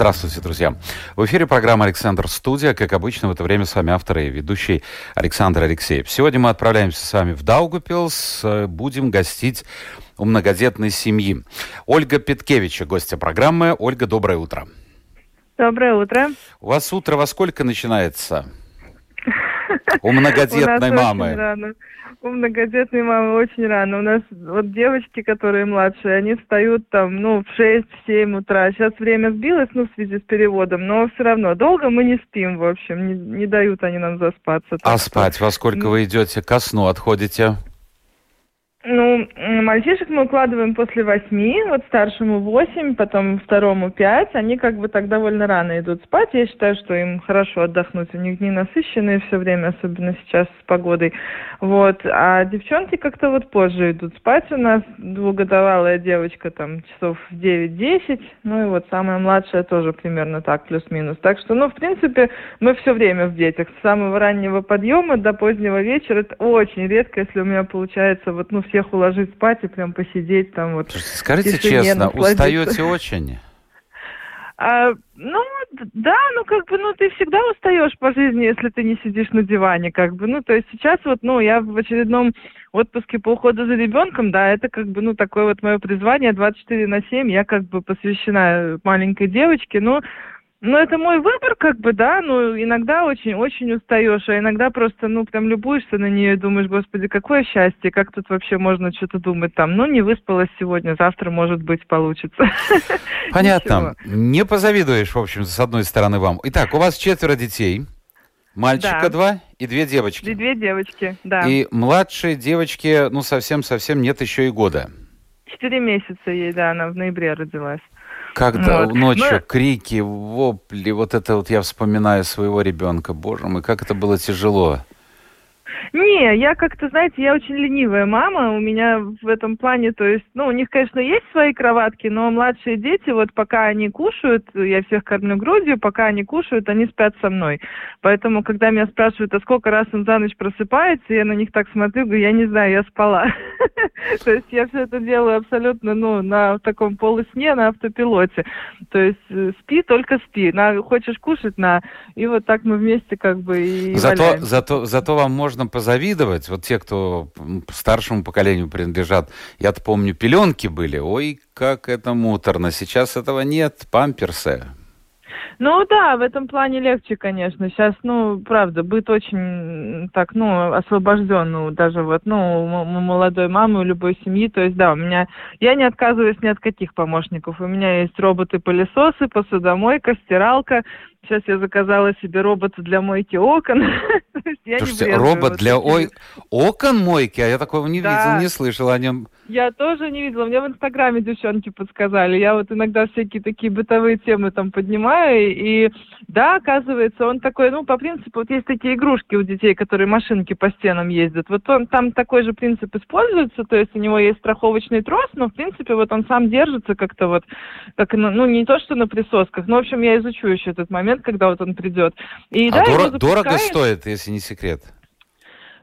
Здравствуйте, друзья. В эфире программа «Александр Студия». Как обычно, в это время с вами автор и ведущий Александр Алексеев. Сегодня мы отправляемся с вами в Даугупилс. Будем гостить у многодетной семьи. Ольга Петкевича, гостья программы. Ольга, доброе утро. Доброе утро. У вас утро во сколько начинается? У многодетной мамы. У многодетной мамы очень рано. У нас вот девочки, которые младшие, они встают там, ну, в 6-7 утра. Сейчас время сбилось, ну, в связи с переводом, но все равно долго мы не спим, в общем, не, не дают они нам заспаться. А спать во сколько вы идете ко сну, отходите? Ну, мальчишек мы укладываем после восьми, вот старшему восемь, потом второму пять. Они как бы так довольно рано идут спать. Я считаю, что им хорошо отдохнуть. У них дни насыщенные все время, особенно сейчас с погодой. Вот. А девчонки как-то вот позже идут спать. У нас двухгодовалая девочка там часов в девять-десять. Ну и вот самая младшая тоже примерно так, плюс-минус. Так что, ну, в принципе, мы все время в детях. С самого раннего подъема до позднего вечера. Это очень редко, если у меня получается вот, ну, всех уложить спать и прям посидеть там вот. Слушайте, скажите честно, устаете очень? А, ну, да, ну как бы, ну ты всегда устаешь по жизни, если ты не сидишь на диване, как бы. Ну, то есть сейчас вот, ну, я в очередном отпуске по уходу за ребенком, да, это как бы, ну, такое вот мое призвание 24 на 7, я как бы посвящена маленькой девочке, ну, ну, это мой выбор, как бы, да, ну, иногда очень-очень устаешь, а иногда просто, ну, прям любуешься на нее и думаешь, господи, какое счастье, как тут вообще можно что-то думать там, ну, не выспалась сегодня, завтра, может быть, получится. Понятно. Не позавидуешь, в общем, с одной стороны вам. Итак, у вас четверо детей. Мальчика да. два и две девочки. И две девочки, да. И младшей девочке, ну, совсем-совсем нет еще и года. Четыре месяца ей, да, она в ноябре родилась. Когда вот. ночью Но... крики, вопли, вот это вот я вспоминаю своего ребенка, боже мой, как это было тяжело. Не, я как-то, знаете, я очень ленивая мама, у меня в этом плане, то есть, ну, у них, конечно, есть свои кроватки, но младшие дети, вот пока они кушают, я всех кормлю грудью, пока они кушают, они спят со мной. Поэтому, когда меня спрашивают, а сколько раз он за ночь просыпается, я на них так смотрю, говорю, я не знаю, я спала. То есть я все это делаю абсолютно, ну, на таком полусне, на автопилоте. То есть э, спи, только спи. На, хочешь кушать, на. И вот так мы вместе как бы и Зато, зато, зато вам можно позавидовать. Вот те, кто старшему поколению принадлежат, я-то помню, пеленки были. Ой, как это муторно. Сейчас этого нет. Памперсы. Ну да, в этом плане легче, конечно. Сейчас, ну, правда, быт очень так, ну, освобожден, ну, даже вот, ну, у молодой мамы, у любой семьи. То есть, да, у меня, я не отказываюсь ни от каких помощников. У меня есть роботы-пылесосы, посудомойка, стиралка, Сейчас я заказала себе робота для мойки окон. Слушайте, робот для ой... окон мойки? А я такого не да. видел, не слышал о нем. Я тоже не видела. Мне в Инстаграме девчонки подсказали. Я вот иногда всякие такие бытовые темы там поднимаю. И да, оказывается, он такой, ну, по принципу, вот есть такие игрушки у детей, которые машинки по стенам ездят. Вот он там такой же принцип используется, то есть у него есть страховочный трос, но, в принципе, вот он сам держится как-то вот, как, ну, не то, что на присосках, но, в общем, я изучу еще этот момент момент, когда вот он придет. И, а да, дор- дорого стоит, если не секрет? secret.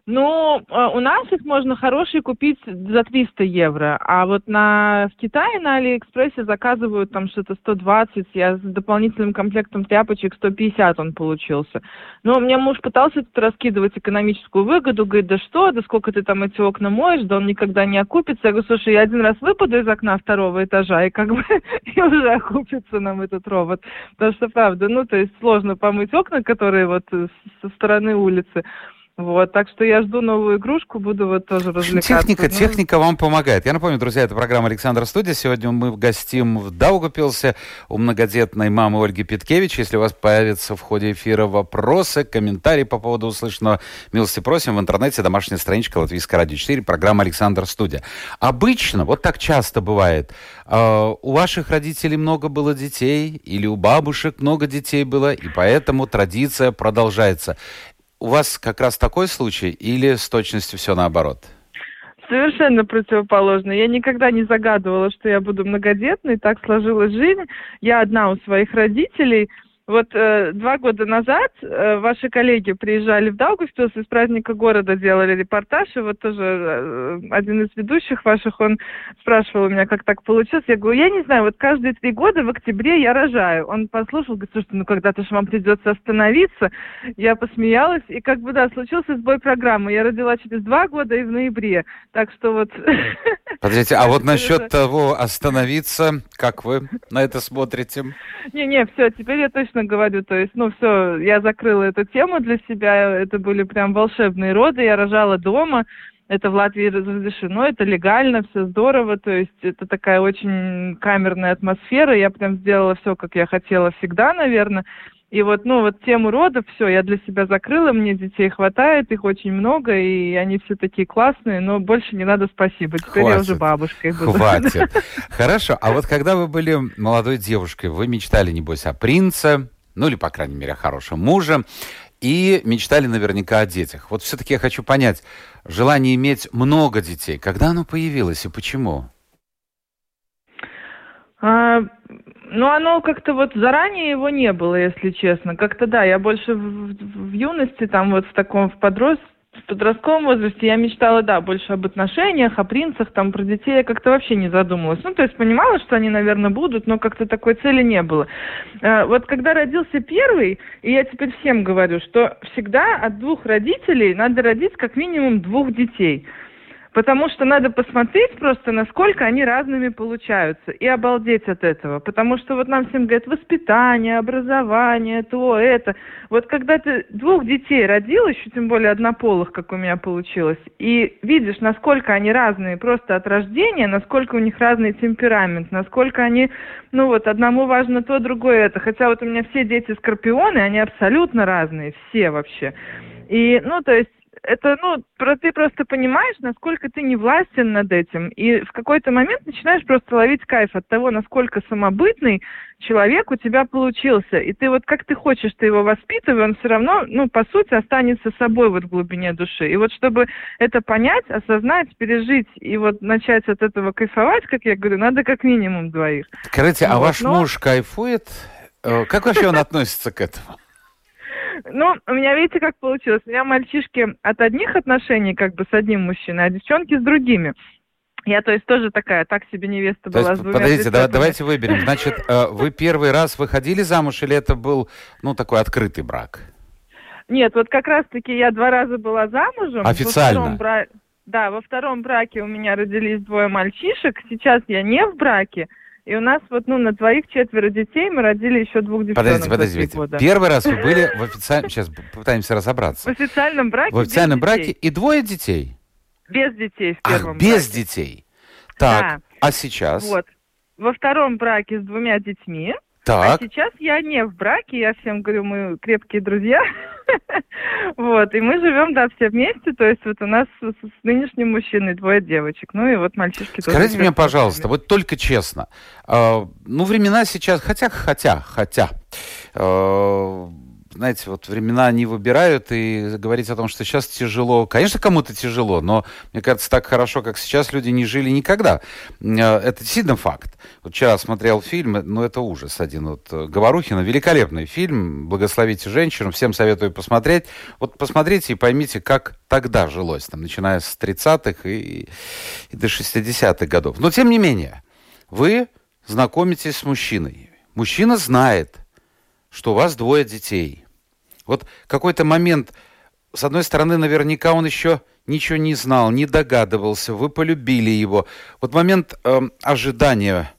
Ну, а, у нас их можно хорошие купить за 300 евро, а вот на, в Китае на Алиэкспрессе заказывают там что-то 120, я с дополнительным комплектом тряпочек 150 он получился. Но мне муж пытался тут раскидывать экономическую выгоду, говорит, да что, да сколько ты там эти окна моешь, да он никогда не окупится. Я говорю, слушай, я один раз выпаду из окна второго этажа, и как бы и уже окупится нам этот робот. Потому что, правда, ну, то есть сложно помыть окна, которые вот со стороны улицы. Вот, так что я жду новую игрушку, буду вот тоже развлекаться. Техника, ну... техника вам помогает. Я напомню, друзья, это программа Александр Студия. Сегодня мы гостим в Даугапилсе у многодетной мамы Ольги Петкевич. Если у вас появятся в ходе эфира вопросы, комментарии по поводу услышанного, милости просим в интернете, домашняя страничка Латвийская радио 4, программа Александр Студия. Обычно, вот так часто бывает, э, у ваших родителей много было детей или у бабушек много детей было, и поэтому традиция продолжается. У вас как раз такой случай или с точностью все наоборот? Совершенно противоположно. Я никогда не загадывала, что я буду многодетной. Так сложилась жизнь. Я одна у своих родителей – вот э, два года назад э, ваши коллеги приезжали в Даугавпилс из праздника города делали репортаж, и вот тоже э, один из ведущих ваших, он спрашивал у меня, как так получилось. Я говорю, я не знаю, вот каждые три года в октябре я рожаю. Он послушал, говорит, слушайте, ну когда-то же вам придется остановиться. Я посмеялась, и как бы, да, случился сбой программы. Я родила через два года и в ноябре. Так что вот... Подождите, а вот насчет того остановиться, как вы на это смотрите? Не-не, все, теперь я точно говорю, то есть, ну, все, я закрыла эту тему для себя, это были прям волшебные роды, я рожала дома, это в Латвии разрешено, это легально, все здорово, то есть это такая очень камерная атмосфера, я прям сделала все, как я хотела всегда, наверное, и вот, ну, вот тему родов, все, я для себя закрыла, мне детей хватает, их очень много, и они все такие классные, но больше не надо спасибо, теперь Хватит. я уже бабушкой буду. Хватит. Хорошо, а вот когда вы были молодой девушкой, вы мечтали, небось, о принце, ну или, по крайней мере, о хорошем муже, и мечтали наверняка о детях. Вот все-таки я хочу понять, желание иметь много детей, когда оно появилось и почему? А, ну, оно как-то вот заранее его не было, если честно. Как-то да, я больше в, в, в юности, там вот в таком, в подрост, в подростковом возрасте я мечтала, да, больше об отношениях, о принцах, там, про детей я как-то вообще не задумывалась. Ну, то есть понимала, что они, наверное, будут, но как-то такой цели не было. А, вот когда родился первый, и я теперь всем говорю, что всегда от двух родителей надо родить как минимум двух детей – Потому что надо посмотреть просто, насколько они разными получаются, и обалдеть от этого. Потому что вот нам всем говорят, воспитание, образование, то, это. Вот когда ты двух детей родил, еще тем более однополых, как у меня получилось, и видишь, насколько они разные просто от рождения, насколько у них разный темперамент, насколько они, ну вот, одному важно то, другое это. Хотя вот у меня все дети скорпионы, они абсолютно разные, все вообще. И, ну, то есть это, ну, ты просто понимаешь, насколько ты не властен над этим. И в какой-то момент начинаешь просто ловить кайф от того, насколько самобытный человек у тебя получился. И ты вот как ты хочешь, ты его воспитывай, он все равно, ну, по сути, останется собой вот в глубине души. И вот чтобы это понять, осознать, пережить и вот начать от этого кайфовать, как я говорю, надо как минимум двоих. Скажите, а вот, а ваш но... муж кайфует? Э, как вообще он относится к этому? Ну, у меня, видите, как получилось. У меня мальчишки от одних отношений, как бы с одним мужчиной, а девчонки с другими. Я, то есть, тоже такая, так себе невеста то была есть, с двумя Подождите, да, давайте выберем. Значит, э, вы первый раз выходили замуж или это был, ну, такой открытый брак? Нет, вот как раз-таки я два раза была замужем. Официально? Бра... Да, во втором браке у меня родились двое мальчишек. Сейчас я не в браке. И у нас вот, ну, на двоих четверо детей мы родили еще двух девчонок. Подождите, подождите. Года. Первый раз вы были в официальном... Сейчас попытаемся разобраться. В официальном браке В официальном браке и двое детей? Без детей в первом Ах, без браке. детей. Так, да. а сейчас? Вот. Во втором браке с двумя детьми. Так. А сейчас я не в браке, я всем говорю, мы крепкие друзья. вот, и мы живем, да, все вместе, то есть вот у нас с, нынешним мужчиной двое девочек, ну и вот мальчишки Скажите тоже. мне, пожалуйста, вот только честно, э, ну времена сейчас, хотя, хотя, хотя, э, знаете, вот времена они выбирают, и говорить о том, что сейчас тяжело, конечно, кому-то тяжело, но, мне кажется, так хорошо, как сейчас, люди не жили никогда. Э, это действительно факт. Вот вчера смотрел фильм, ну, это ужас один. Вот э, Говорухина, великолепный фильм, «Благословите женщину», всем советую посмотреть. Вот посмотрите и поймите, как тогда жилось, там, начиная с 30-х и, и до 60-х годов. Но, тем не менее, вы знакомитесь с мужчиной. Мужчина знает, что у вас двое детей – вот какой-то момент, с одной стороны, наверняка он еще ничего не знал, не догадывался, вы полюбили его. Вот момент э, ожидания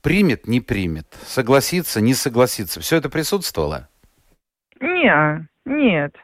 примет, не примет, согласится, не согласится. Все это присутствовало? Не, нет.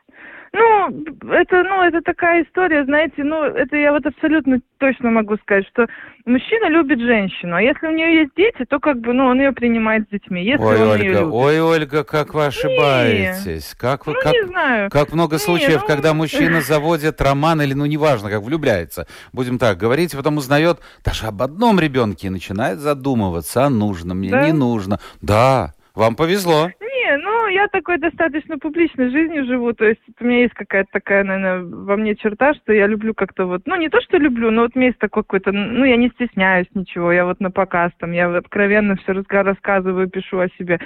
Это, ну, это такая история, знаете, ну, это я вот абсолютно точно могу сказать, что мужчина любит женщину, а если у нее есть дети, то как бы, ну, он ее принимает с детьми. Если ой, он Ольга, ее любит. ой, Ольга, как вы ошибаетесь. Не. Как вы, ну, как, не знаю. Как много не, случаев, ну... когда мужчина заводит роман или, ну, неважно, как влюбляется, будем так говорить, потом узнает даже об одном ребенке и начинает задумываться, а нужно мне, да? не нужно. Да, вам повезло. Не, я такой достаточно публичной жизнью живу, то есть у меня есть какая-то такая, наверное, во мне черта, что я люблю как-то вот, ну, не то, что люблю, но вот у меня есть такой какой-то, ну, я не стесняюсь ничего, я вот на показ там, я откровенно все рассказываю, пишу о себе.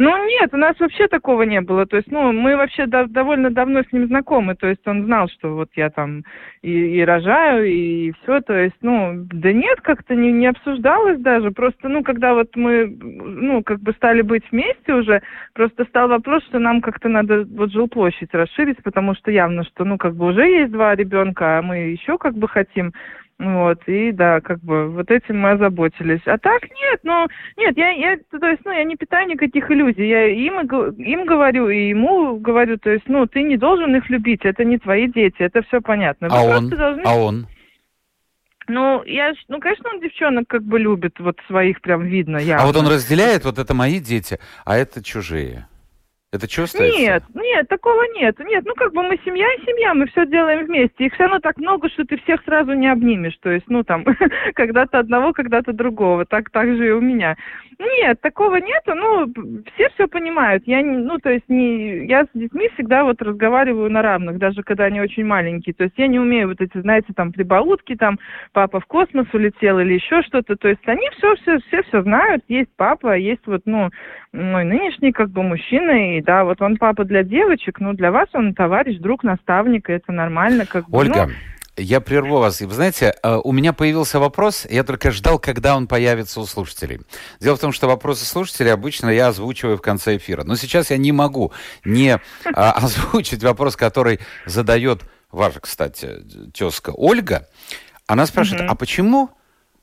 Ну, нет, у нас вообще такого не было. То есть, ну, мы вообще до, довольно давно с ним знакомы. То есть, он знал, что вот я там и, и рожаю, и все. То есть, ну, да нет, как-то не, не обсуждалось даже. Просто, ну, когда вот мы, ну, как бы стали быть вместе уже, просто стал вопрос, что нам как-то надо вот жилплощадь расширить, потому что явно, что, ну, как бы уже есть два ребенка, а мы еще как бы хотим. Вот, и да, как бы вот этим мы озаботились. А так нет, ну, нет, я, я, то есть, ну, я не питаю никаких иллюзий. Я им, им говорю, и ему говорю, то есть, ну, ты не должен их любить, это не твои дети, это все понятно. Вы а он? Должны... А он? Ну, я, ну, конечно, он девчонок как бы любит, вот своих прям видно. Явно. А вот он разделяет, вот это мои дети, а это чужие. Это чувствуется? Нет, нет, такого нет. Нет, ну как бы мы семья и семья, мы все делаем вместе. Их все равно так много, что ты всех сразу не обнимешь. То есть, ну там, когда-то одного, когда-то другого. Так, так же и у меня. Нет, такого нету. Ну, все все понимают. Я, не, ну, то есть, не, я с детьми всегда вот разговариваю на равных, даже когда они очень маленькие. То есть, я не умею вот эти, знаете, там, прибаутки, там, папа в космос улетел или еще что-то. То есть, они все, все, все, все знают. Есть папа, есть вот, ну, мой нынешний, как бы, мужчина, и да, вот он папа для девочек, ну, для вас он товарищ, друг, наставник, и это нормально, как бы. Ольга, ну, я прерву вас. Вы знаете, э, у меня появился вопрос, я только ждал, когда он появится у слушателей. Дело в том, что вопросы слушателей обычно я озвучиваю в конце эфира. Но сейчас я не могу не а, озвучить вопрос, который задает ваша, кстати, тезка Ольга. Она спрашивает, а почему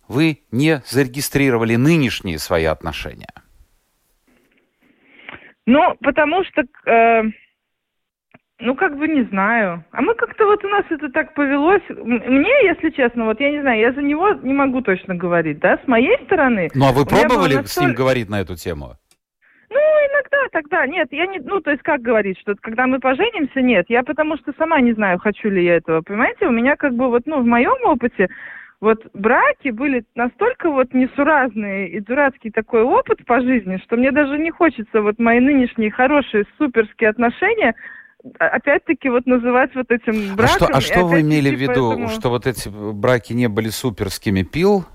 вы не зарегистрировали нынешние свои отношения? Ну, потому что... Э, ну, как бы не знаю. А мы как-то вот у нас это так повелось. Мне, если честно, вот я не знаю, я за него не могу точно говорить, да, с моей стороны. Ну, а вы пробовали настоль... с ним говорить на эту тему? Ну, иногда тогда, нет, я не, ну, то есть как говорить, что когда мы поженимся, нет, я потому что сама не знаю, хочу ли я этого, понимаете, у меня как бы вот, ну, в моем опыте, вот браки были настолько вот несуразные и дурацкий такой опыт по жизни, что мне даже не хочется вот мои нынешние хорошие суперские отношения а, опять-таки вот называть вот этим браком. А что, а что вы имели в виду, этому... что вот эти браки не были суперскими? Пил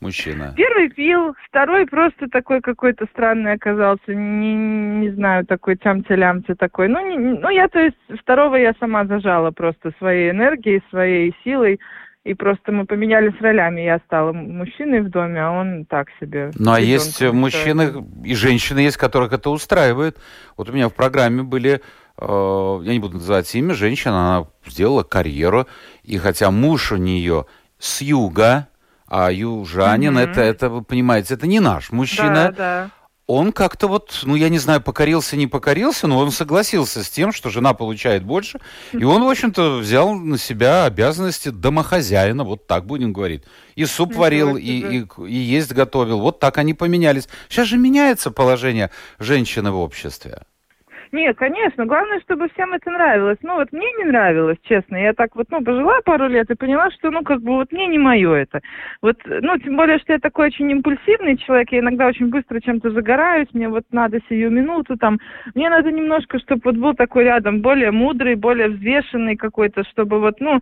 мужчина? Первый пил, второй просто такой какой-то странный оказался, не, не знаю, такой тямте-лямте такой. Ну, не, ну, я, то есть, второго я сама зажала просто своей энергией, своей силой. И просто мы поменялись ролями. Я стала мужчиной в доме, а он так себе. Ну, а есть мужчины и женщины есть, которых это устраивает. Вот у меня в программе были, э, я не буду называть имя, женщина, она сделала карьеру. И хотя муж у нее с юга, а южанин, mm-hmm. это, это, вы понимаете, это не наш мужчина. Да, да он как-то вот, ну, я не знаю, покорился, не покорился, но он согласился с тем, что жена получает больше. И он, в общем-то, взял на себя обязанности домохозяина, вот так будем говорить. И суп варил, и, и, и есть готовил. Вот так они поменялись. Сейчас же меняется положение женщины в обществе. Нет, конечно. Главное, чтобы всем это нравилось. Ну, вот мне не нравилось, честно. Я так вот, ну, пожила пару лет и поняла, что, ну, как бы вот мне не мое это. Вот, ну, тем более, что я такой очень импульсивный человек. Я иногда очень быстро чем-то загораюсь. Мне вот надо сию минуту там. Мне надо немножко, чтобы вот был такой рядом более мудрый, более взвешенный какой-то, чтобы вот, ну,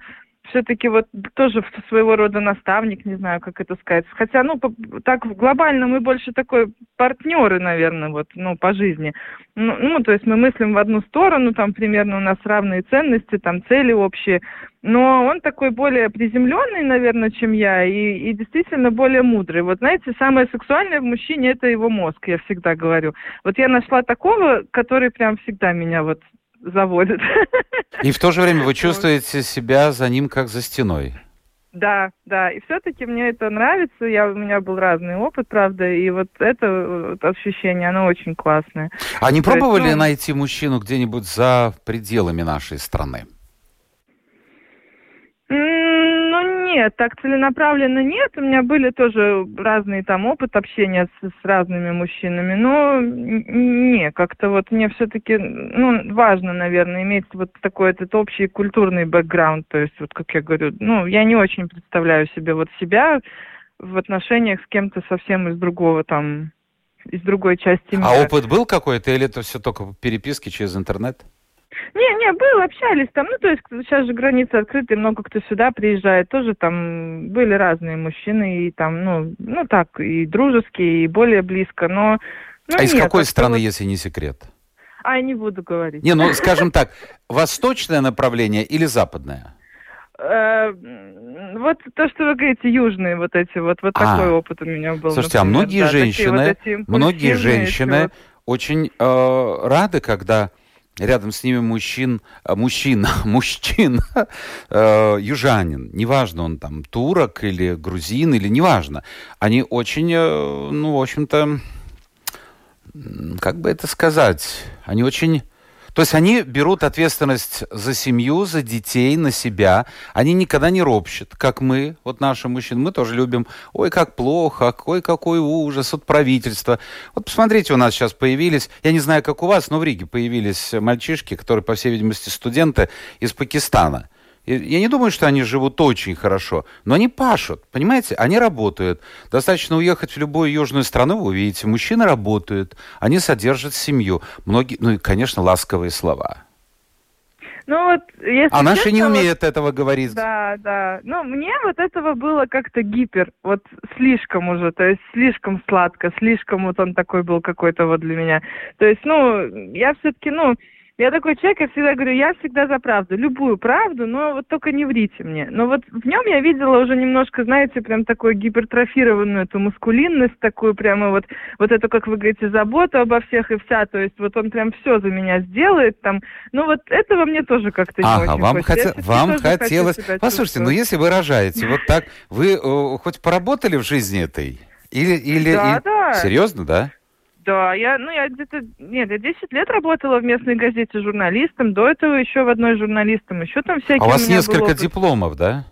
все-таки вот тоже своего рода наставник, не знаю, как это сказать. Хотя, ну, по, так глобально мы больше такой партнеры, наверное, вот, ну, по жизни. Ну, ну, то есть мы мыслим в одну сторону, там примерно у нас равные ценности, там цели общие. Но он такой более приземленный, наверное, чем я, и, и действительно более мудрый. Вот знаете, самое сексуальное в мужчине это его мозг, я всегда говорю. Вот я нашла такого, который прям всегда меня вот заводит. И в то же время вы чувствуете себя за ним как за стеной. Да, да, и все-таки мне это нравится. Я, у меня был разный опыт, правда, и вот это вот ощущение, оно очень классное. А не пробовали есть, ну... найти мужчину где-нибудь за пределами нашей страны? Нет, так целенаправленно нет. У меня были тоже разные там опыт общения с, с разными мужчинами. Но не, как-то вот мне все-таки, ну, важно, наверное, иметь вот такой этот общий культурный бэкграунд. То есть, вот как я говорю, ну, я не очень представляю себе вот себя в отношениях с кем-то совсем из другого там из другой части мира. А опыт был какой-то или это все только переписки через интернет? Не, не, был, общались там, ну, то есть сейчас же границы открыты, много кто сюда приезжает, тоже там были разные мужчины, и там, ну, ну так, и дружеские, и более близко, но... Ну, а из нет, какой как-то страны, вот- если не секрет? А, я не буду говорить. Не, ну, скажем так, восточное направление или западное? Э, Вот то, что вы говорите, южные вот эти вот, вот А. такой опыт у меня был. Слушайте, а например, многие да, женщины, вот многие женщины эти очень э, рады, когда рядом с ними мужчин, э, мужчина, мужчин, э, южанин, неважно, он там турок или грузин, или неважно. Они очень, э, ну, в общем-то, как бы это сказать, они очень... То есть они берут ответственность за семью, за детей, на себя. Они никогда не ропщут, как мы, вот наши мужчины. Мы тоже любим, ой, как плохо, ой, какой ужас, вот правительство. Вот посмотрите, у нас сейчас появились, я не знаю, как у вас, но в Риге появились мальчишки, которые, по всей видимости, студенты из Пакистана. Я не думаю, что они живут очень хорошо, но они пашут, понимаете? Они работают. Достаточно уехать в любую южную страну, вы увидите, мужчины работают, они содержат семью. Многие, ну и, конечно, ласковые слова. Ну вот, если А наши не честно, вот- умеют этого говорить. Да, да. Ну, мне вот этого было как-то гипер, вот слишком уже, то есть слишком сладко, слишком вот он такой был какой-то вот для меня. То есть, ну, я все-таки, ну, я такой человек, я всегда говорю, я всегда за правду, любую правду, но вот только не врите мне. Но вот в нем я видела уже немножко, знаете, прям такую гипертрофированную эту маскулинность, такую прямо вот, вот эту, как вы говорите, заботу обо всех и вся, то есть вот он прям все за меня сделает там. Ну вот этого мне тоже как-то не Ага, очень вам, хочется. Я хоте- всё-таки вам хотелось... Послушайте, ну если вы рожаете вот так, вы э, хоть поработали в жизни этой? Или, или Да, и- да. Серьезно, да? Да, я, ну, я где-то, нет, я 10 лет работала в местной газете журналистом, до этого еще в одной журналистом, еще там всякие А у вас был несколько опыт. дипломов, да?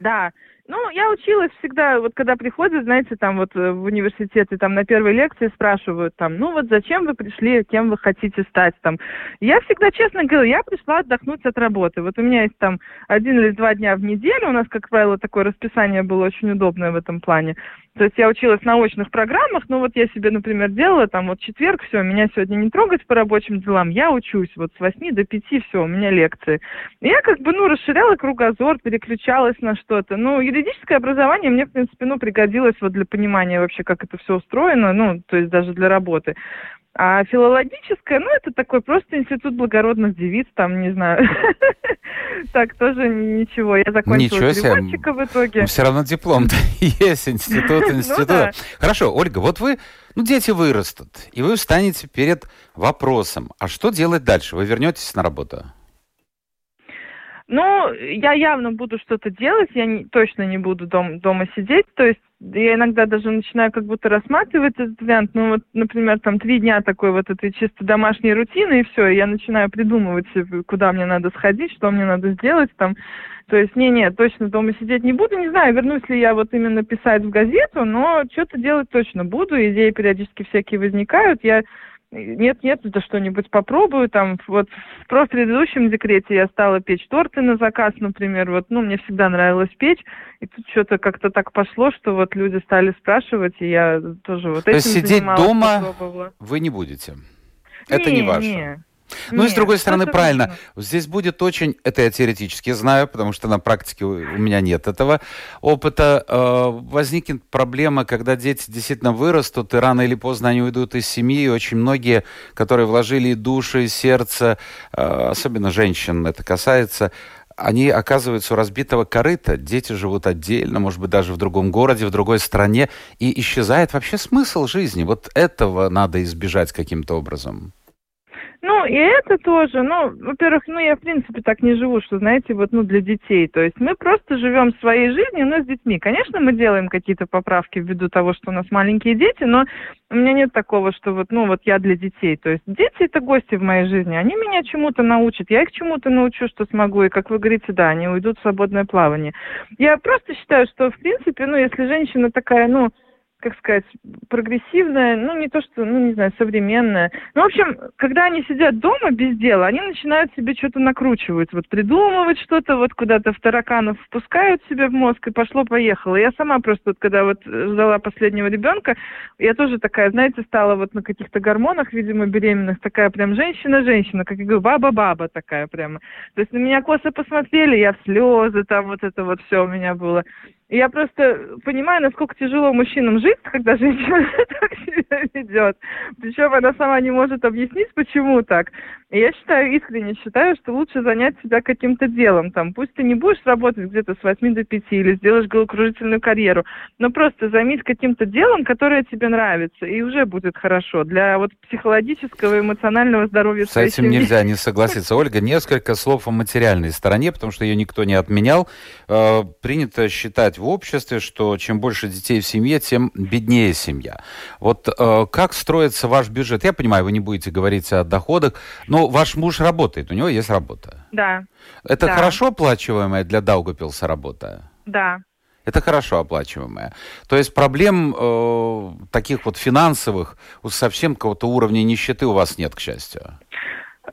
Да. Ну, я училась всегда, вот когда приходят, знаете, там вот э, в университет, и там на первой лекции спрашивают там, ну вот зачем вы пришли, кем вы хотите стать там. Я всегда честно говорю, я пришла отдохнуть от работы. Вот у меня есть там один или два дня в неделю, у нас, как правило, такое расписание было очень удобное в этом плане. То есть я училась на очных программах, но вот я себе, например, делала там вот четверг, все, меня сегодня не трогать по рабочим делам, я учусь вот с 8 до 5, все, у меня лекции. И я как бы, ну, расширяла кругозор, переключалась на что-то. Ну, юридическое образование мне, в принципе, ну, пригодилось вот для понимания вообще, как это все устроено, ну, то есть даже для работы. А филологическое, ну, это такой просто институт благородных девиц, там, не знаю. Так, тоже ничего. Я закончила Ничего себе. переводчика в итоге. Все равно диплом есть, институт, Ну институт. Хорошо, Ольга, вот вы, ну, дети вырастут, и вы встанете перед вопросом, а что делать дальше? Вы вернетесь на работу? Ну, я явно буду что-то делать, я не- точно не буду дом- дома сидеть, то есть я иногда даже начинаю как будто рассматривать этот вариант, ну вот, например, там три дня такой вот этой чисто домашней рутины, и все, я начинаю придумывать, куда мне надо сходить, что мне надо сделать там, то есть, не-не, точно дома сидеть не буду, не знаю, вернусь ли я вот именно писать в газету, но что-то делать точно буду, идеи периодически всякие возникают, я нет-нет, это что-нибудь попробую. Там вот в предыдущем декрете я стала печь торты на заказ, например. Вот, ну, мне всегда нравилось печь. И тут что-то как-то так пошло, что вот люди стали спрашивать, и я тоже вот То этим сидеть дома попробовала. Вы не будете. Это не, ваше. Не, Ну и с другой стороны, правильно, нужно. здесь будет очень, это я теоретически знаю, потому что на практике у у меня нет этого опыта, э, возникнет проблема, когда дети действительно вырастут, и рано или поздно они уйдут из семьи, и очень многие, которые вложили и души, и сердце, э, особенно женщин это касается, они оказываются у разбитого корыта. Дети живут отдельно, может быть, даже в другом городе, в другой стране, и исчезает вообще смысл жизни. Вот этого надо избежать каким-то образом. Ну, и это тоже, ну, во-первых, ну, я, в принципе, так не живу, что, знаете, вот, ну, для детей. То есть мы просто живем своей жизнью, но с детьми. Конечно, мы делаем какие-то поправки ввиду того, что у нас маленькие дети, но у меня нет такого, что вот, ну, вот я для детей. То есть дети – это гости в моей жизни. Они меня чему-то научат, я их чему-то научу, что смогу. И, как вы говорите, да, они уйдут в свободное плавание. Я просто считаю, что, в принципе, ну, если женщина такая, ну, как сказать, прогрессивная, ну, не то что, ну, не знаю, современная. Ну, в общем, когда они сидят дома без дела, они начинают себе что-то накручивать, вот придумывать что-то, вот куда-то в тараканов впускают себе в мозг, и пошло-поехало. Я сама просто, вот, когда вот ждала последнего ребенка, я тоже такая, знаете, стала вот на каких-то гормонах, видимо, беременных, такая прям женщина-женщина, как я говорю, баба-баба такая прямо. То есть на меня косо посмотрели, я в слезы, там вот это вот все у меня было. Я просто понимаю, насколько тяжело мужчинам жить, когда женщина так себя ведет. Причем она сама не может объяснить, почему так. И я считаю, искренне считаю, что лучше занять себя каким-то делом. Там, пусть ты не будешь работать где-то с 8 до 5 или сделаешь головокружительную карьеру, но просто займись каким-то делом, которое тебе нравится, и уже будет хорошо для вот психологического и эмоционального здоровья С этим семьи. нельзя не согласиться. Ольга, несколько слов о материальной стороне, потому что ее никто не отменял. Э, принято считать в обществе, что чем больше детей в семье, тем беднее семья. Вот э, как строится ваш бюджет? Я понимаю, вы не будете говорить о доходах, но ваш муж работает, у него есть работа. Да. Это да. хорошо оплачиваемая для Даугапилса работа? Да. Это хорошо оплачиваемая. То есть проблем э, таких вот финансовых, совсем какого-то уровня нищеты у вас нет, к счастью.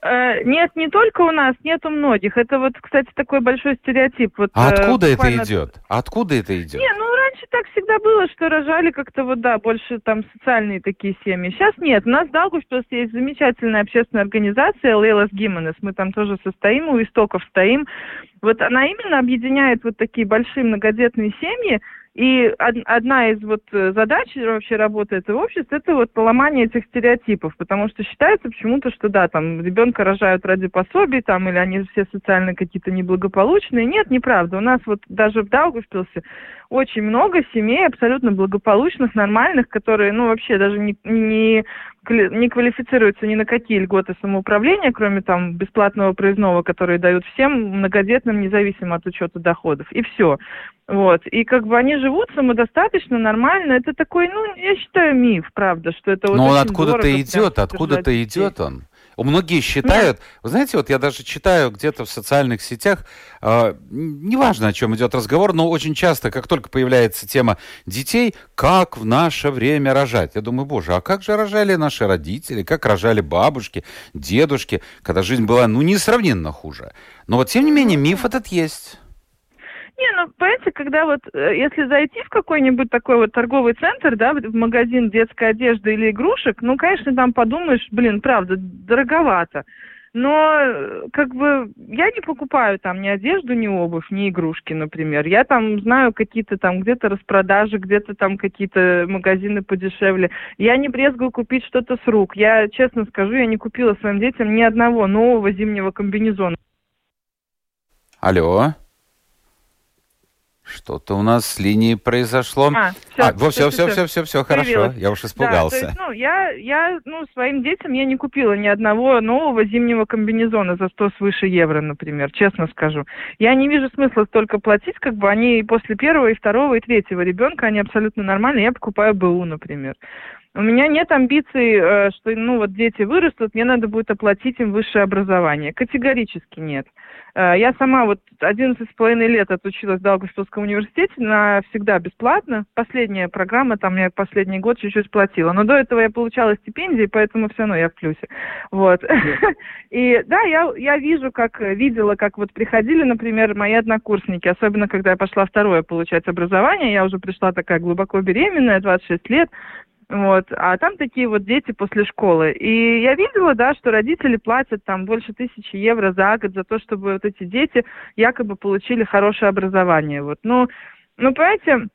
Э, нет, не только у нас, нет у многих. Это вот, кстати, такой большой стереотип. Вот, а откуда буквально... это идет? Откуда это идет? Не, ну раньше так всегда было, что рожали как-то вот, да, больше там социальные такие семьи. Сейчас нет. У нас в Даугавпилсе есть замечательная общественная организация Лейлас Гимменес. Мы там тоже состоим, у истоков стоим. Вот она именно объединяет вот такие большие многодетные семьи, и одна из вот э, задач вообще работы этого общества это вот поломание этих стереотипов, потому что считается почему-то, что да, там ребенка рожают ради пособий, там, или они все социально какие-то неблагополучные. Нет, неправда. У нас вот даже в Даугавпилсе очень много семей абсолютно благополучных, нормальных, которые, ну, вообще даже не, не не квалифицируются ни на какие льготы самоуправления, кроме там бесплатного проездного, которые дают всем многодетным, независимо от учета доходов. И все. Вот. И как бы они живут самодостаточно, нормально. Это такой, ну, я считаю, миф, правда, что это вот Но он откуда-то идет, откуда-то идет он. У Многие считают, Нет. вы знаете, вот я даже читаю где-то в социальных сетях, э, неважно, о чем идет разговор, но очень часто, как только появляется тема детей, как в наше время рожать. Я думаю, боже, а как же рожали наши родители, как рожали бабушки, дедушки, когда жизнь была, ну, несравненно хуже. Но вот, тем не менее, миф этот есть. Не, ну, понимаете, когда вот, э, если зайти в какой-нибудь такой вот торговый центр, да, в магазин детской одежды или игрушек, ну, конечно, там подумаешь, блин, правда, дороговато. Но, э, как бы, я не покупаю там ни одежду, ни обувь, ни игрушки, например. Я там знаю какие-то там где-то распродажи, где-то там какие-то магазины подешевле. Я не брезгую купить что-то с рук. Я, честно скажу, я не купила своим детям ни одного нового зимнего комбинезона. Алло. Что-то у нас с линией произошло. А, все, а, все, все, все, все, все, все, хорошо. Я уж испугался. Да, есть, ну, я, я, ну, своим детям я не купила ни одного нового зимнего комбинезона за 100 свыше евро, например, честно скажу. Я не вижу смысла столько платить, как бы они после первого, и второго, и третьего ребенка, они абсолютно нормальные. Я покупаю БУ, например. У меня нет амбиций, э, что, ну, вот дети вырастут, мне надо будет оплатить им высшее образование. Категорически нет. Э, я сама вот 11 с половиной лет отучилась в Даугавпилском университете на всегда бесплатно. Последняя программа, там я последний год чуть-чуть платила. Но до этого я получала стипендии, поэтому все равно я в плюсе. Вот. И да, я, я вижу, как видела, как вот приходили, например, мои однокурсники, особенно когда я пошла второе получать образование, я уже пришла такая глубоко беременная, 26 лет, вот. А там такие вот дети после школы. И я видела, да, что родители платят там больше тысячи евро за год за то, чтобы вот эти дети якобы получили хорошее образование. Вот. Ну, ну, понимаете,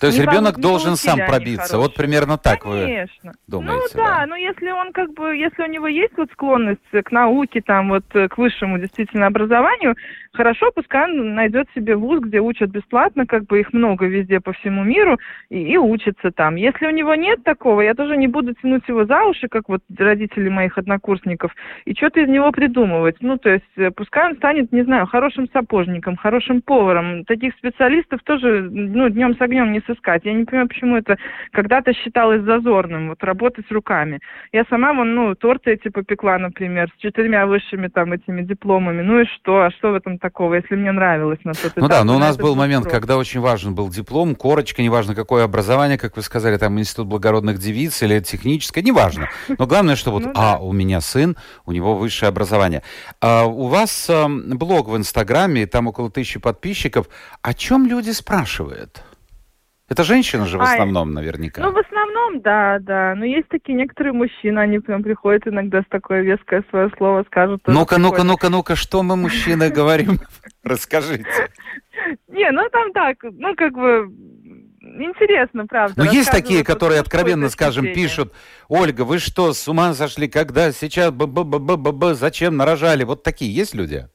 то есть ребенок должен сам пробиться. Вот примерно так Конечно. вы думаете. Ну да, да, но если он как бы, если у него есть вот склонность к науке, там вот к высшему действительно образованию, хорошо, пускай он найдет себе вуз, где учат бесплатно, как бы их много везде по всему миру, и, и учится там. Если у него нет такого, я тоже не буду тянуть его за уши, как вот родители моих однокурсников, и что-то из него придумывать. Ну, то есть, э, пускай он станет, не знаю, хорошим сапожником, хорошим поваром. Таких специалистов тоже, ну, днем с огнем не искать. Я не понимаю, почему это когда-то считалось зазорным, вот работать руками. Я сама, вон, ну, торты эти попекла, например, с четырьмя высшими там этими дипломами. Ну и что? А что в этом такого, если мне нравилось на тот Ну да, но у нас был момент, срок. когда очень важен был диплом, корочка, неважно какое образование, как вы сказали, там институт благородных девиц или техническое, неважно. Но главное, что вот, ну, а, у меня сын, у него высшее образование. А, у вас а, блог в Инстаграме, там около тысячи подписчиков. О чем люди спрашивают? Это женщины же в основном, а, наверняка. Ну, в основном, да, да. Но есть такие некоторые мужчины, они прям приходят иногда с такое веское свое слово скажут. Ну-ка, ну-ка, ну-ка, ну-ка, что мы, мужчины, говорим? Расскажите. Не, ну там так, ну как бы интересно, правда. Но есть такие, которые откровенно, скажем, пишут, Ольга, вы что, с ума сошли, когда, сейчас, б -б -б -б -б -б, зачем нарожали? Вот такие есть люди?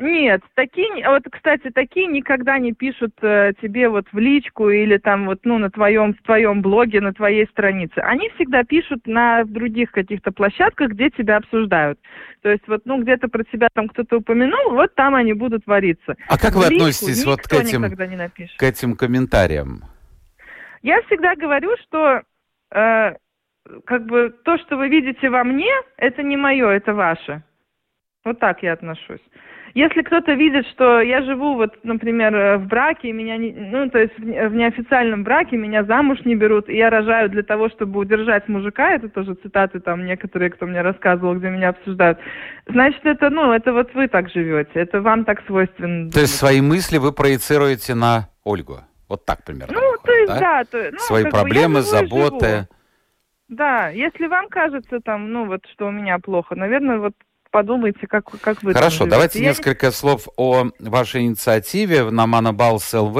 Нет, такие, вот, кстати, такие никогда не пишут э, тебе вот в личку или там вот, ну, на твоем, в твоем блоге, на твоей странице. Они всегда пишут на других каких-то площадках, где тебя обсуждают. То есть вот, ну, где-то про тебя там кто-то упомянул, вот там они будут вариться. А как вы относитесь вот к этим, к этим комментариям? Я всегда говорю, что э, как бы то, что вы видите во мне, это не мое, это ваше. Вот так я отношусь. Если кто-то видит, что я живу, вот, например, э, в браке, меня не, ну, то есть в неофициальном браке меня замуж не берут, и я рожаю для того, чтобы удержать мужика, это тоже цитаты там некоторые, кто мне рассказывал, где меня обсуждают, значит, это, ну, это вот вы так живете, это вам так свойственно. То есть свои мысли вы проецируете на Ольгу? Вот так примерно. Ну, выходит, то есть, да. да то, ну, Свои проблемы, бы, заботы. Да, если вам кажется там, ну вот, что у меня плохо, наверное, вот подумайте, как, как вы Хорошо, давайте Я... несколько слов о вашей инициативе на Манабалс ЛВ.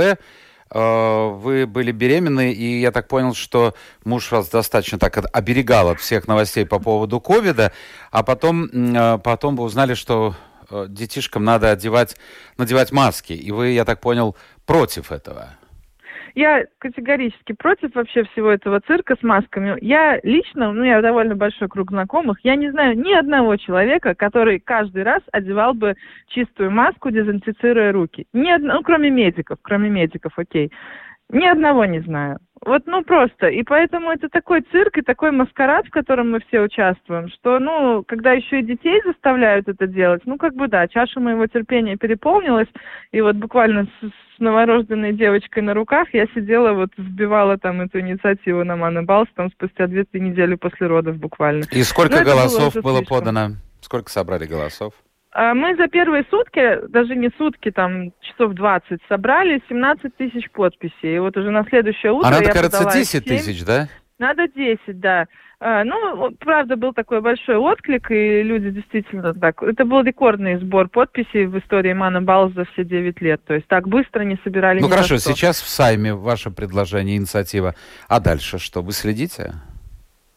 Э, вы были беременны, и я так понял, что муж вас достаточно так оберегал от всех новостей по поводу ковида, а потом, э, потом вы узнали, что э, детишкам надо одевать, надевать маски, и вы, я так понял, против этого. Я категорически против вообще всего этого цирка с масками. Я лично, ну, я довольно большой круг знакомых, я не знаю ни одного человека, который каждый раз одевал бы чистую маску, дезинфицируя руки. Ни одного, ну, кроме медиков, кроме медиков, окей. Ни одного не знаю. Вот, ну, просто. И поэтому это такой цирк и такой маскарад, в котором мы все участвуем, что, ну, когда еще и детей заставляют это делать, ну, как бы, да, чаша моего терпения переполнилась, и вот буквально с, с новорожденной девочкой на руках я сидела, вот, сбивала там эту инициативу на Маны Балс, там, спустя две-три недели после родов буквально. И сколько Но голосов было, было подано? Сколько собрали голосов? А, мы за первые сутки, даже не сутки, там часов 20, собрали 17 тысяч подписей. И вот уже на следующее утро А надо, я кажется, 10 тысяч, да? Надо 10, да. А, ну, правда, был такой большой отклик, и люди действительно так... Это был рекордный сбор подписей в истории Мана Балл за все 9 лет. То есть так быстро не собирали Ну хорошо, сейчас в Сайме ваше предложение, инициатива. А дальше что, вы следите?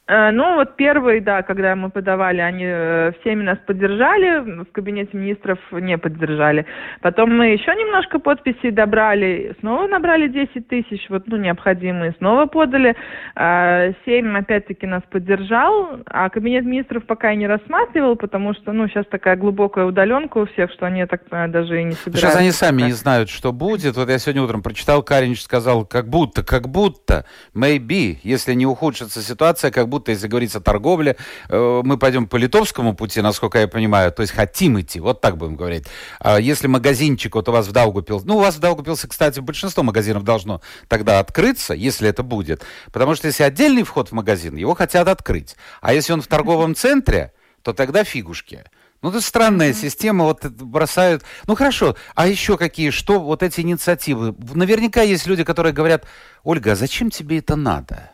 Э, ну, вот первый, да, когда мы подавали, они э, всеми нас поддержали, в кабинете министров не поддержали. Потом мы еще немножко подписей добрали, снова набрали 10 тысяч, вот, ну, необходимые, снова подали. Э, семь, опять-таки, нас поддержал, а кабинет министров пока и не рассматривал, потому что, ну, сейчас такая глубокая удаленка у всех, что они, так даже и не собираются. Сейчас они сами не знают, что будет. Вот я сегодня утром прочитал, Каринич сказал, как будто, как будто, maybe, если не ухудшится ситуация, как будто, если говорить о торговле, э, мы пойдем по литовскому пути, насколько я понимаю, то есть хотим идти, вот так будем говорить. А если магазинчик вот у вас в Даугупилсе, ну, у вас в Даугупилсе, кстати, большинство магазинов должно тогда открыться, если это будет, потому что если отдельный вход в магазин, его хотят открыть, а если он в торговом центре, то тогда фигушки. Ну, это странная mm-hmm. система, вот бросают... Ну, хорошо, а еще какие, что вот эти инициативы? Наверняка есть люди, которые говорят, Ольга, а зачем тебе это надо?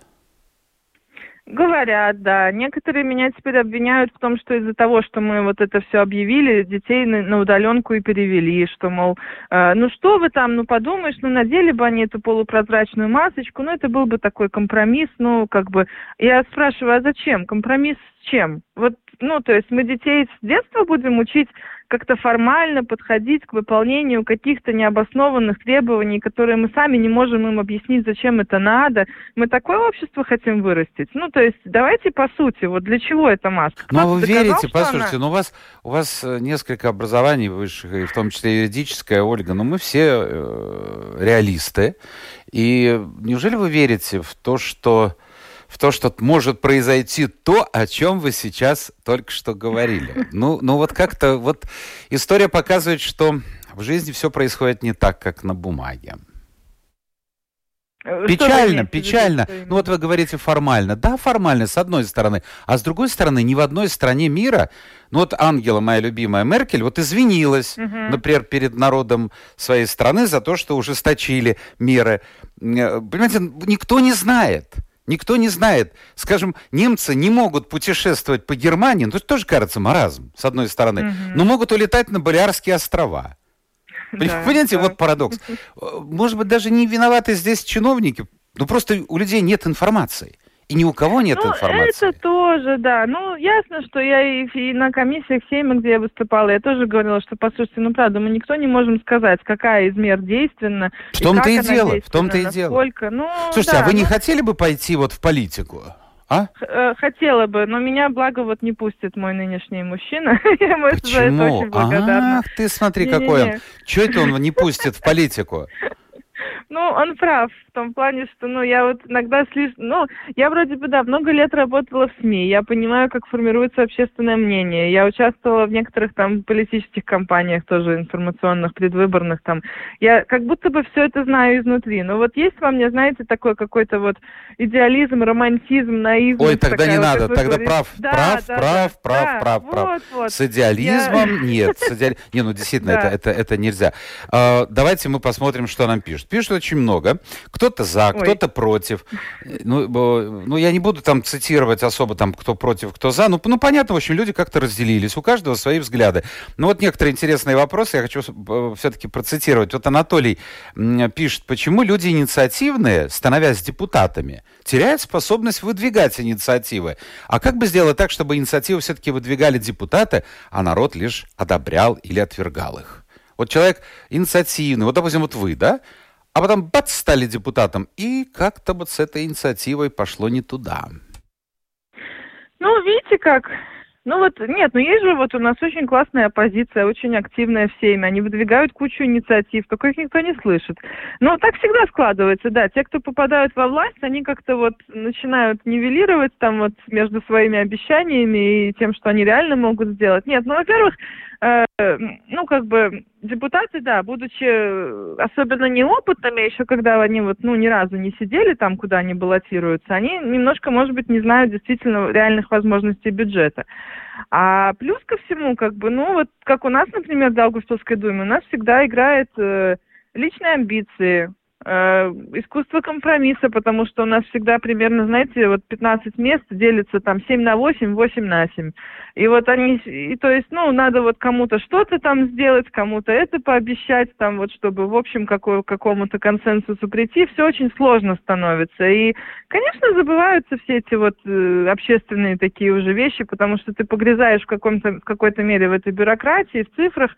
Говорят, да. Некоторые меня теперь обвиняют в том, что из-за того, что мы вот это все объявили, детей на, удаленку и перевели, что, мол, э, ну что вы там, ну подумаешь, ну надели бы они эту полупрозрачную масочку, ну это был бы такой компромисс, ну как бы. Я спрашиваю, а зачем? Компромисс с чем? Вот, ну, то есть мы детей с детства будем учить как-то формально подходить к выполнению каких-то необоснованных требований, которые мы сами не можем им объяснить, зачем это надо. Мы такое общество хотим вырастить. Ну, то есть давайте по сути, вот для чего эта маска? Ну, а вы доказал, верите, послушайте, она... ну у вас, у вас э, несколько образований высших, и в том числе юридическое, Ольга, но мы все э, реалисты. И неужели вы верите в то, что в то, что может произойти то, о чем вы сейчас только что говорили. Ну, ну вот как-то вот история показывает, что в жизни все происходит не так, как на бумаге. Э, печально, печально. Ну вот вы говорите формально. Да, формально, с одной стороны. А с другой стороны, ни в одной стране мира, ну вот Ангела, моя любимая Меркель, вот извинилась, угу. например, перед народом своей страны за то, что ужесточили меры. Э, понимаете, никто не знает. Никто не знает. Скажем, немцы не могут путешествовать по Германии, ну, это тоже кажется маразм, с одной стороны, угу. но могут улетать на Балиарские острова. Да, Понимаете, да. вот парадокс. Может быть, даже не виноваты здесь чиновники, но просто у людей нет информации. И ни у кого нет ну, информации. это тоже, да. Ну, ясно, что я и, и на комиссиях Сейма, где я выступала, я тоже говорила, что, послушайте, ну, правда, мы никто не можем сказать, какая из мер действенна. В том-то и, и дело, в том-то и дело. Ну, Слушайте, да, а вы ну... не хотели бы пойти вот в политику? А? Э, хотела бы, но меня, благо, вот не пустит мой нынешний мужчина. Я ему Почему? за это очень благодарна. Ах, ты смотри, не, какой не, не. он. Чего это он не пустит в политику? Ну, он прав в том плане, что, ну, я вот иногда слишком... Ну, я вроде бы, да, много лет работала в СМИ, я понимаю, как формируется общественное мнение. Я участвовала в некоторых там политических кампаниях тоже информационных, предвыборных там. Я как будто бы все это знаю изнутри. Но вот есть во мне, знаете, такой какой-то вот идеализм, романтизм, наивность. Ой, тогда не вот, надо, тогда прав, да, прав, да, прав, да, прав, да, прав, вот, прав. Вот. С идеализмом я... нет. С идеали... Не, ну действительно, это, это, это нельзя. А, давайте мы посмотрим, что нам пишут. Пишут очень много. Кто-то за, кто-то против. Ну, ну, я не буду там цитировать особо, там, кто против, кто за. Ну, ну, понятно, в общем, люди как-то разделились. У каждого свои взгляды. Но вот некоторые интересные вопросы я хочу все-таки процитировать. Вот Анатолий пишет, почему люди инициативные, становясь депутатами, теряют способность выдвигать инициативы. А как бы сделать так, чтобы инициативы все-таки выдвигали депутаты, а народ лишь одобрял или отвергал их? Вот человек инициативный, вот, допустим, вот вы, да, а потом бац, стали депутатом. И как-то вот с этой инициативой пошло не туда. Ну, видите как, ну вот, нет, ну есть же вот у нас очень классная оппозиция, очень активная в Сейме. Они выдвигают кучу инициатив, только их никто не слышит. Но так всегда складывается, да. Те, кто попадают во власть, они как-то вот начинают нивелировать там вот между своими обещаниями и тем, что они реально могут сделать. Нет, ну, во-первых, ну, как бы депутаты, да, будучи э, особенно неопытными, еще когда они вот, ну, ни разу не сидели там, куда они баллотируются, они немножко, может быть, не знают действительно реальных возможностей бюджета. А плюс ко всему, как бы, ну, вот как у нас, например, в Даугавпилской думе, у нас всегда играет э, личные амбиции, Э, искусство компромисса, потому что у нас всегда примерно, знаете, вот 15 мест делится там 7 на 8, 8 на 7. И вот они, и то есть, ну, надо вот кому-то что-то там сделать, кому-то это пообещать, там вот, чтобы, в общем, какой, какому-то консенсусу прийти, все очень сложно становится. И, конечно, забываются все эти вот э, общественные такие уже вещи, потому что ты погрязаешь в, каком-то, в какой-то мере в этой бюрократии, в цифрах,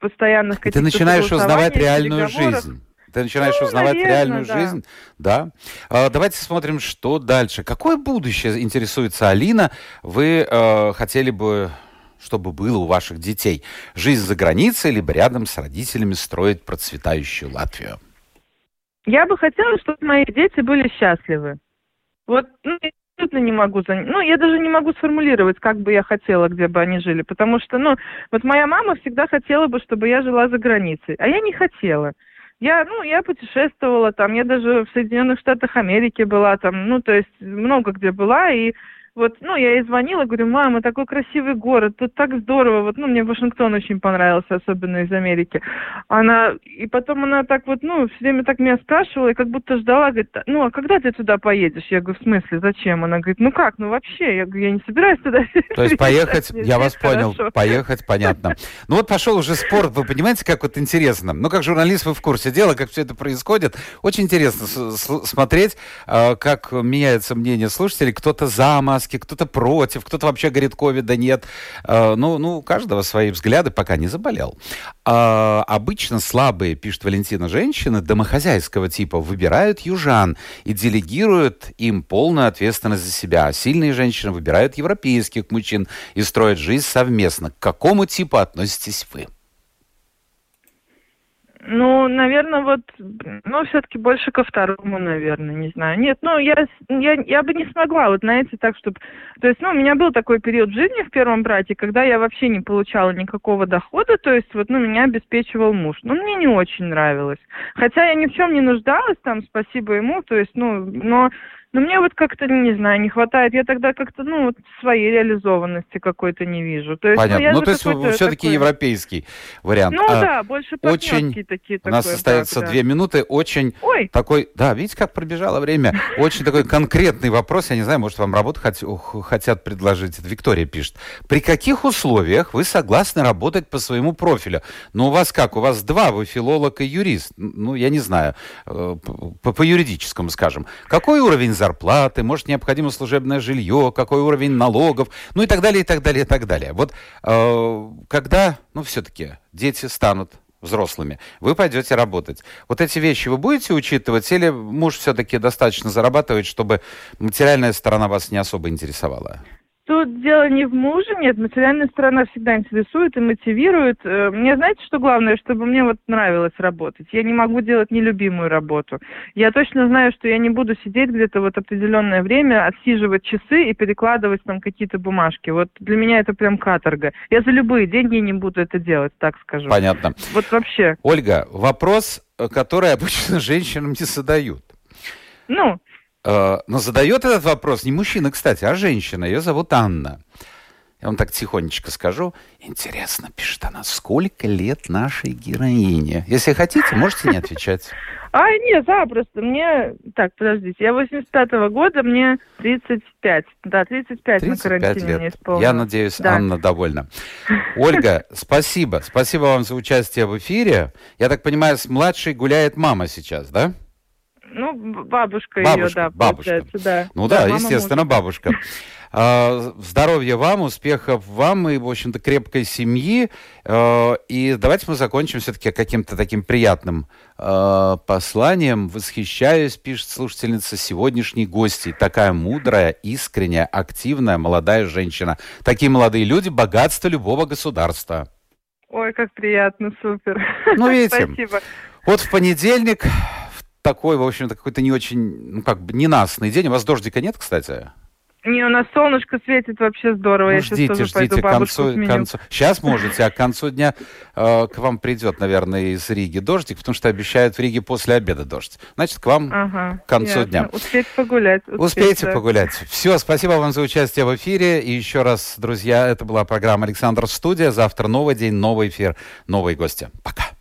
постоянных каких-то... Ты начинаешь узнавать реальную жизнь. Ты начинаешь ну, узнавать наверное, реальную да. жизнь. Да. А, давайте смотрим, что дальше. Какое будущее интересуется Алина? Вы э, хотели бы чтобы было у ваших детей? Жизнь за границей, либо рядом с родителями строить процветающую Латвию? Я бы хотела, чтобы мои дети были счастливы. Вот, ну, я абсолютно не могу, ну, я даже не могу сформулировать, как бы я хотела, где бы они жили, потому что, ну, вот моя мама всегда хотела бы, чтобы я жила за границей, а я не хотела. Я, ну, я путешествовала там, я даже в Соединенных Штатах Америки была там, ну, то есть много где была, и вот, ну, я ей звонила, говорю, мама, такой красивый город, тут так здорово, вот, ну, мне Вашингтон очень понравился, особенно из Америки. Она, и потом она так вот, ну, все время так меня спрашивала, и как будто ждала, говорит, ну, а когда ты туда поедешь? Я говорю, в смысле, зачем? Она говорит, ну как, ну вообще, я говорю, я не собираюсь туда. То есть поехать, я вас понял, поехать, понятно. Ну вот пошел уже спор, вы понимаете, как вот интересно. Ну, как журналист вы в курсе дела, как все это происходит. Очень интересно смотреть, а, как меняется мнение слушателей. Кто-то за Москву, маски, кто-то против, кто-то вообще говорит, ковида нет. Э, ну, ну, у каждого свои взгляды, пока не заболел. А, обычно слабые, пишет Валентина, женщины домохозяйского типа выбирают южан и делегируют им полную ответственность за себя. А сильные женщины выбирают европейских мужчин и строят жизнь совместно. К какому типу относитесь вы? Ну, наверное, вот, ну, все-таки больше ко второму, наверное, не знаю. Нет, ну, я, я, я бы не смогла, вот, знаете, так, чтобы... То есть, ну, у меня был такой период жизни в первом брате, когда я вообще не получала никакого дохода, то есть, вот, ну, меня обеспечивал муж. Ну, мне не очень нравилось. Хотя я ни в чем не нуждалась, там, спасибо ему, то есть, ну, но но мне вот как-то, не знаю, не хватает. Я тогда как-то, ну, вот своей реализованности какой-то не вижу. То есть, ну, Понятно. Ну, ну то есть все-таки такой... европейский вариант. Ну а, да, больше очень... такие. У нас остается да, две да. минуты. Очень Ой. такой... Да, видите, как пробежало время? Очень такой конкретный вопрос. Я не знаю, может, вам работу хотят предложить. Это Виктория пишет. При каких условиях вы согласны работать по своему профилю? Ну, у вас как? У вас два, вы филолог и юрист. Ну, я не знаю, э, по, по юридическому скажем. Какой уровень зарплаты? Зарплаты, может, необходимо служебное жилье, какой уровень налогов, ну и так далее, и так далее, и так далее. Вот э, когда, ну, все-таки дети станут взрослыми, вы пойдете работать. Вот эти вещи вы будете учитывать, или муж все-таки достаточно зарабатывает, чтобы материальная сторона вас не особо интересовала? Тут дело не в муже, нет, материальная сторона всегда интересует и мотивирует. Э, мне знаете, что главное, чтобы мне вот нравилось работать. Я не могу делать нелюбимую работу. Я точно знаю, что я не буду сидеть где-то вот определенное время, отсиживать часы и перекладывать там какие-то бумажки. Вот для меня это прям каторга. Я за любые деньги не буду это делать, так скажу. Понятно. Вот вообще. Ольга, вопрос, э, который обычно женщинам не задают. Ну? Э, но задает этот вопрос не мужчина, кстати, а женщина. Ее зовут Анна. Я вам так тихонечко скажу. Интересно, пишет она, сколько лет нашей героине? Если хотите, можете не отвечать. А, нет, запросто. Мне... Так, подождите. Я 85-го года, мне 35. Да, 35, 35 на карантине лет. мне исполнилось. Я надеюсь, да. Анна довольна. Ольга, спасибо. Спасибо вам за участие в эфире. Я так понимаю, с младшей гуляет мама сейчас, да? Ну, бабушка, бабушка ее, да, бабушка. да. Ну да, да естественно, мужа. бабушка. А, здоровья вам, успехов вам и, в общем-то, крепкой семьи. А, и давайте мы закончим все-таки каким-то таким приятным а, посланием. Восхищаюсь, пишет слушательница, сегодняшней гости. Такая мудрая, искренняя, активная, молодая женщина. Такие молодые люди – богатство любого государства. Ой, как приятно, супер. Ну, видите, Спасибо. вот в понедельник такой, в общем-то, какой-то не очень, ну, как бы ненастный день. У вас дождика нет, кстати? Не, у нас солнышко светит вообще здорово. Ну, Я ждите, сейчас ждите, к концу, концу... Сейчас можете, а к концу дня э, к вам придет, наверное, из Риги дождик, потому что обещают в Риге после обеда дождь. Значит, к вам ага, к концу ясно. дня. Успейте погулять. Успейте, Успейте да. погулять. Все, спасибо вам за участие в эфире. И еще раз, друзья, это была программа «Александр Студия». Завтра новый день, новый эфир, новые гости. Пока.